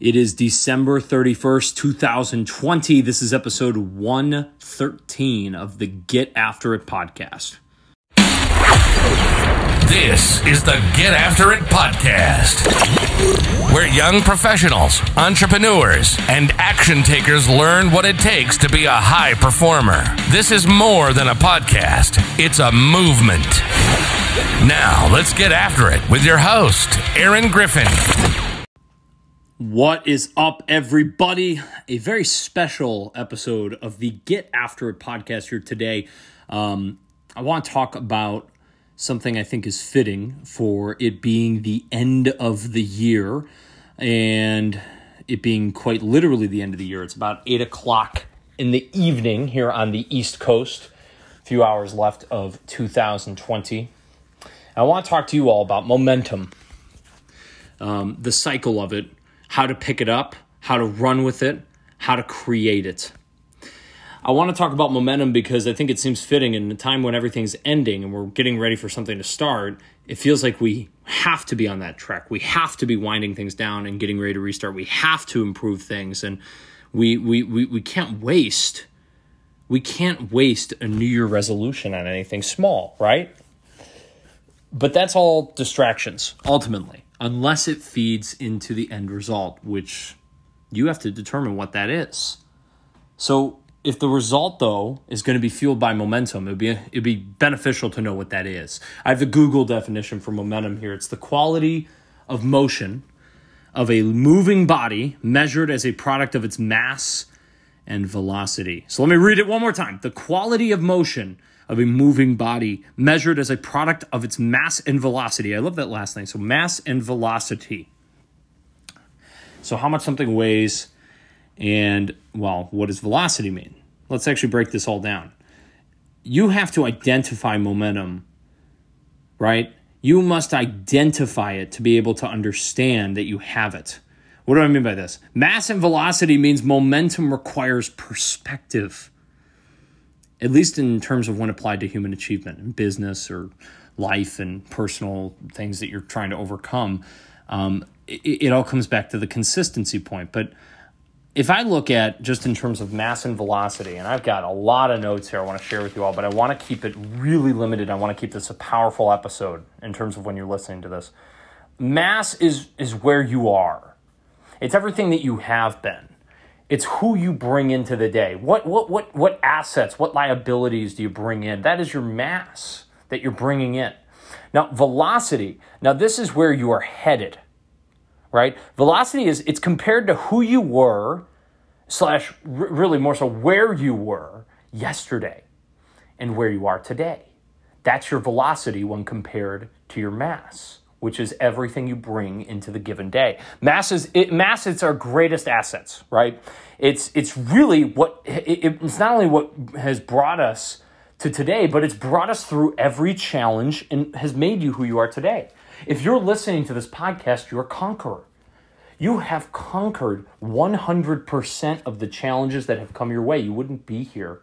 It is December 31st, 2020. This is episode 113 of the Get After It podcast. This is the Get After It podcast, where young professionals, entrepreneurs, and action takers learn what it takes to be a high performer. This is more than a podcast, it's a movement. Now, let's get after it with your host, Aaron Griffin. What is up, everybody? A very special episode of the Get After It podcast here today. Um, I want to talk about something I think is fitting for it being the end of the year and it being quite literally the end of the year. It's about 8 o'clock in the evening here on the East Coast, a few hours left of 2020. I want to talk to you all about momentum, um, the cycle of it how to pick it up, how to run with it, how to create it. I want to talk about momentum because I think it seems fitting in a time when everything's ending and we're getting ready for something to start. It feels like we have to be on that track. We have to be winding things down and getting ready to restart. We have to improve things and we we we, we can't waste we can't waste a new year resolution on anything small, right? But that's all distractions ultimately unless it feeds into the end result, which you have to determine what that is. So, if the result though is going to be fueled by momentum, it'd be it'd be beneficial to know what that is. I have the Google definition for momentum here. It's the quality of motion of a moving body measured as a product of its mass and velocity. So let me read it one more time. The quality of motion of a moving body measured as a product of its mass and velocity. I love that last thing. So, mass and velocity. So, how much something weighs, and well, what does velocity mean? Let's actually break this all down. You have to identify momentum, right? You must identify it to be able to understand that you have it. What do I mean by this? Mass and velocity means momentum requires perspective at least in terms of when applied to human achievement in business or life and personal things that you're trying to overcome, um, it, it all comes back to the consistency point. But if I look at just in terms of mass and velocity, and I've got a lot of notes here I want to share with you all, but I want to keep it really limited. I want to keep this a powerful episode in terms of when you're listening to this. Mass is is where you are. It's everything that you have been. It's who you bring into the day. What, what, what, what assets, what liabilities do you bring in? That is your mass that you're bringing in. Now, velocity, now this is where you are headed, right? Velocity is, it's compared to who you were, slash, really more so where you were yesterday and where you are today. That's your velocity when compared to your mass which is everything you bring into the given day. Mass is it, mass is our greatest assets, right? It's it's really what it, it's not only what has brought us to today, but it's brought us through every challenge and has made you who you are today. If you're listening to this podcast, you're a conqueror. You have conquered 100% of the challenges that have come your way. You wouldn't be here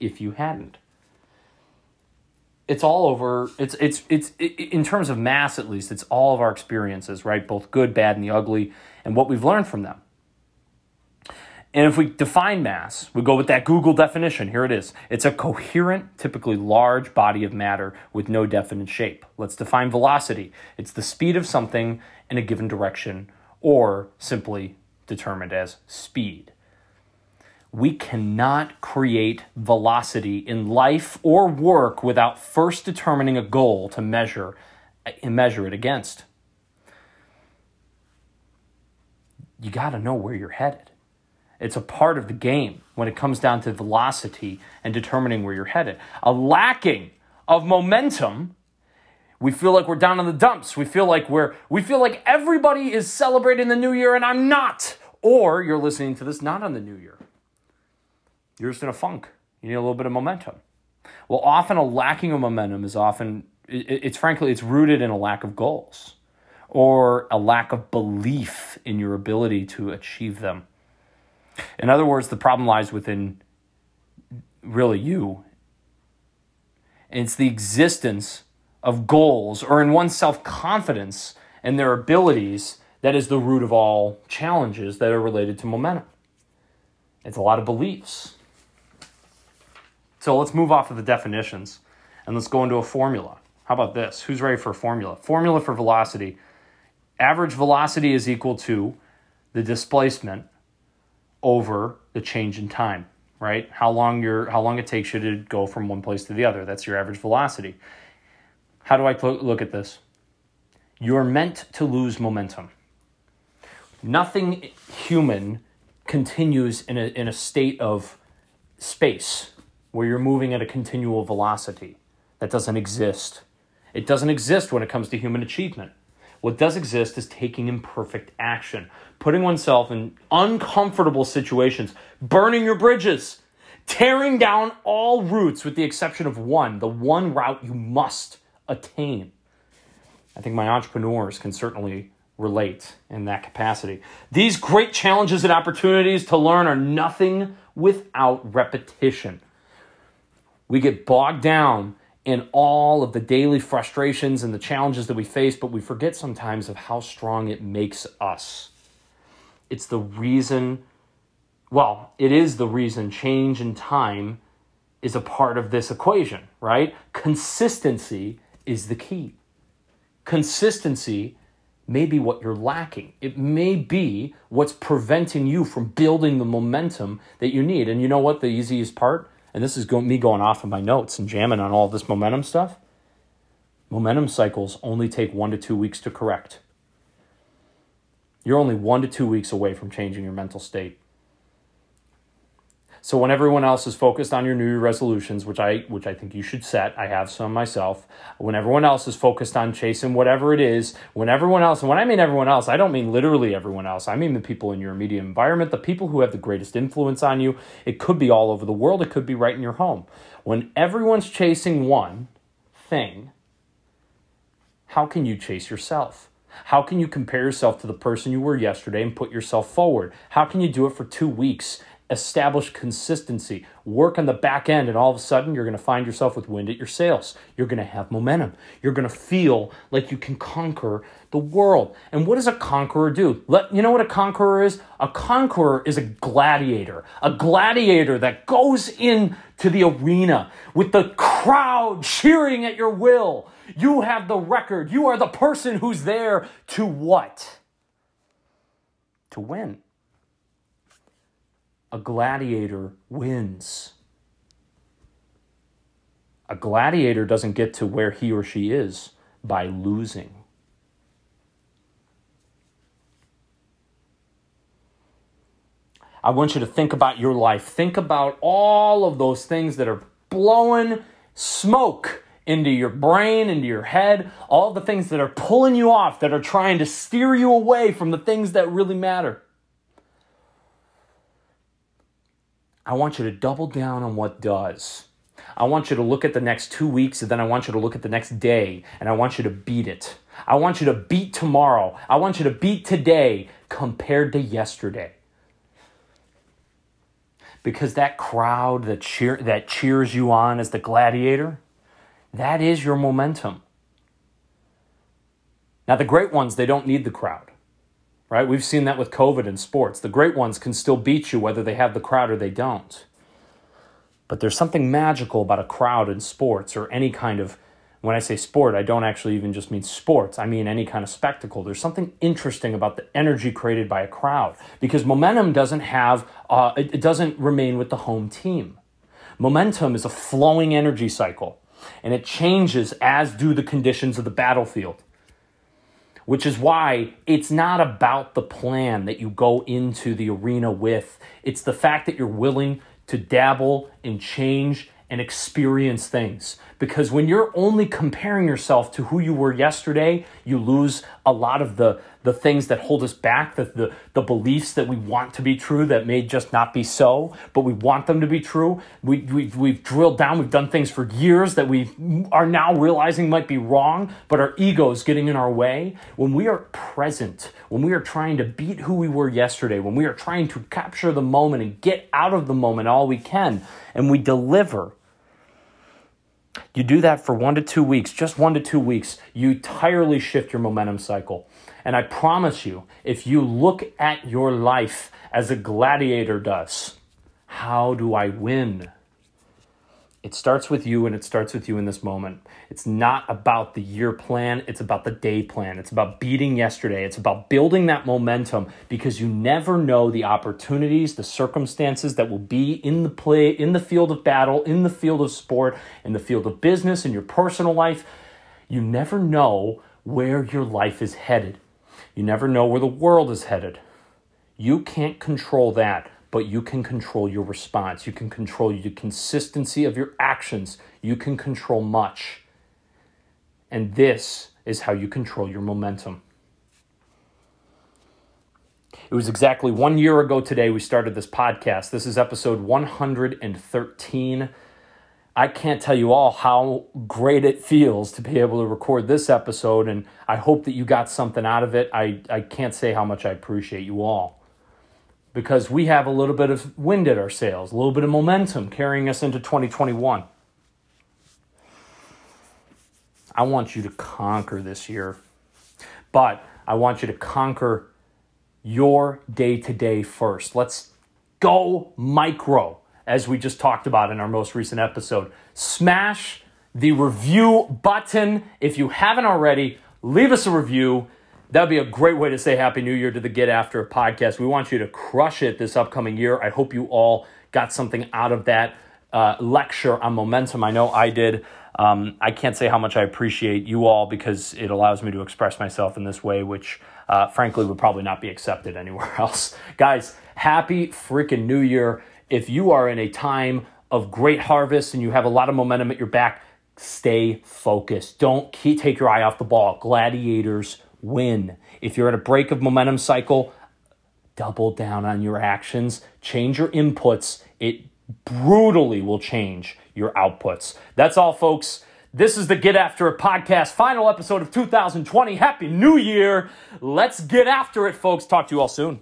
if you hadn't it's all over. It's it's it's in terms of mass at least it's all of our experiences right? Both good bad and the ugly and what we've learned from them. And if we define mass we go with that google definition. Here it is. It's a coherent typically large body of matter with no definite shape. Let's define velocity. It's the speed of something in a given direction or simply determined as speed we cannot create velocity in life or work without first determining a goal to measure and measure it against. You got to know where you're headed. It's a part of the game when it comes down to velocity and determining where you're headed. A lacking of momentum, we feel like we're down in the dumps. We feel like we're we feel like everybody is celebrating the new year and I'm not. Or you're listening to this not on the new year you're just in a funk. You need a little bit of momentum. Well, often a lacking of momentum is often, it's frankly, it's rooted in a lack of goals or a lack of belief in your ability to achieve them. In other words, the problem lies within really you. And it's the existence of goals or in one's self confidence and their abilities that is the root of all challenges that are related to momentum. It's a lot of beliefs. So let's move off of the definitions and let's go into a formula. How about this? Who's ready for a formula? Formula for velocity. Average velocity is equal to the displacement over the change in time, right? How long your how long it takes you to go from one place to the other. That's your average velocity. How do I look at this? You're meant to lose momentum. Nothing human continues in a, in a state of space where you're moving at a continual velocity. That doesn't exist. It doesn't exist when it comes to human achievement. What does exist is taking imperfect action, putting oneself in uncomfortable situations, burning your bridges, tearing down all routes with the exception of one, the one route you must attain. I think my entrepreneurs can certainly relate in that capacity. These great challenges and opportunities to learn are nothing without repetition. We get bogged down in all of the daily frustrations and the challenges that we face, but we forget sometimes of how strong it makes us. It's the reason, well, it is the reason change in time is a part of this equation, right? Consistency is the key. Consistency may be what you're lacking. It may be what's preventing you from building the momentum that you need. And you know what the easiest part? And this is go- me going off of my notes and jamming on all this momentum stuff, momentum cycles only take one to two weeks to correct. You're only one to two weeks away from changing your mental state. So when everyone else is focused on your New Year resolutions, which I which I think you should set, I have some myself. When everyone else is focused on chasing whatever it is, when everyone else, and when I mean everyone else, I don't mean literally everyone else. I mean the people in your immediate environment, the people who have the greatest influence on you. It could be all over the world, it could be right in your home. When everyone's chasing one thing, how can you chase yourself? How can you compare yourself to the person you were yesterday and put yourself forward? How can you do it for two weeks establish consistency, work on the back end, and all of a sudden you're going to find yourself with wind at your sails. You're going to have momentum. You're going to feel like you can conquer the world. And what does a conqueror do? Let you know what a conqueror is? A conqueror is a gladiator. A gladiator that goes into the arena with the crowd cheering at your will. You have the record. You are the person who's there to what? To win a gladiator wins. A gladiator doesn't get to where he or she is by losing. I want you to think about your life. Think about all of those things that are blowing smoke into your brain, into your head, all the things that are pulling you off, that are trying to steer you away from the things that really matter. I want you to double down on what does. I want you to look at the next two weeks and then I want you to look at the next day and I want you to beat it. I want you to beat tomorrow. I want you to beat today compared to yesterday. Because that crowd that cheer that cheers you on as the gladiator, that is your momentum. Now the great ones, they don't need the crowd right? We've seen that with COVID in sports. The great ones can still beat you whether they have the crowd or they don't. But there's something magical about a crowd in sports or any kind of, when I say sport, I don't actually even just mean sports, I mean any kind of spectacle. There's something interesting about the energy created by a crowd because momentum doesn't have, uh, it, it doesn't remain with the home team. Momentum is a flowing energy cycle and it changes as do the conditions of the battlefield which is why it's not about the plan that you go into the arena with. It's the fact that you're willing to dabble and change and experience things. Because when you're only comparing yourself to who you were yesterday, you lose a lot of the, the things that hold us back, the, the, the beliefs that we want to be true that may just not be so, but we want them to be true. We, we've, we've drilled down, we've done things for years that we are now realizing might be wrong, but our ego is getting in our way. When we are present, when we are trying to beat who we were yesterday, when we are trying to capture the moment and get out of the moment all we can, and we deliver You do that for one to two weeks, just one to two weeks, you entirely shift your momentum cycle. And I promise you, if you look at your life as a gladiator does, how do I win? It starts with you and it starts with you in this moment. It's not about the year plan, it's about the day plan. It's about beating yesterday. It's about building that momentum because you never know the opportunities, the circumstances that will be in the play, in the field of battle, in the field of sport, in the field of business, in your personal life. You never know where your life is headed. You never know where the world is headed. You can't control that but you can control your response. You can control the consistency of your actions. You can control much. And this is how you control your momentum. It was exactly one year ago today we started this podcast. This is episode 113. I can't tell you all how great it feels to be able to record this episode, and I hope that you got something out of it. I, I can't say how much I appreciate you all because we have a little bit of wind at our sails, a little bit of momentum carrying us into 2021. I want you to conquer this year, but I want you to conquer your day to day first. Let's go micro, as we just talked about in our most recent episode. Smash the review button. If you haven't already, leave us a review that would be a great way to say Happy New Year to the Get After podcast. We want you to crush it this upcoming year. I hope you all got something out of that uh, lecture on momentum. I know I did. Um, I can't say how much I appreciate you all because it allows me to express myself in this way, which uh, frankly would probably not be accepted anywhere else. Guys, happy freaking New Year. If you are in a time of great harvest and you have a lot of momentum at your back, stay focused. Don't keep, take your eye off the ball. Gladiators win. If you're at a break of momentum cycle, double down on your actions, change your inputs. It brutally will change your outputs. That's all, folks. This is the Get After It podcast, final episode of 2020. Happy New Year. Let's get after it, folks. Talk to you all soon.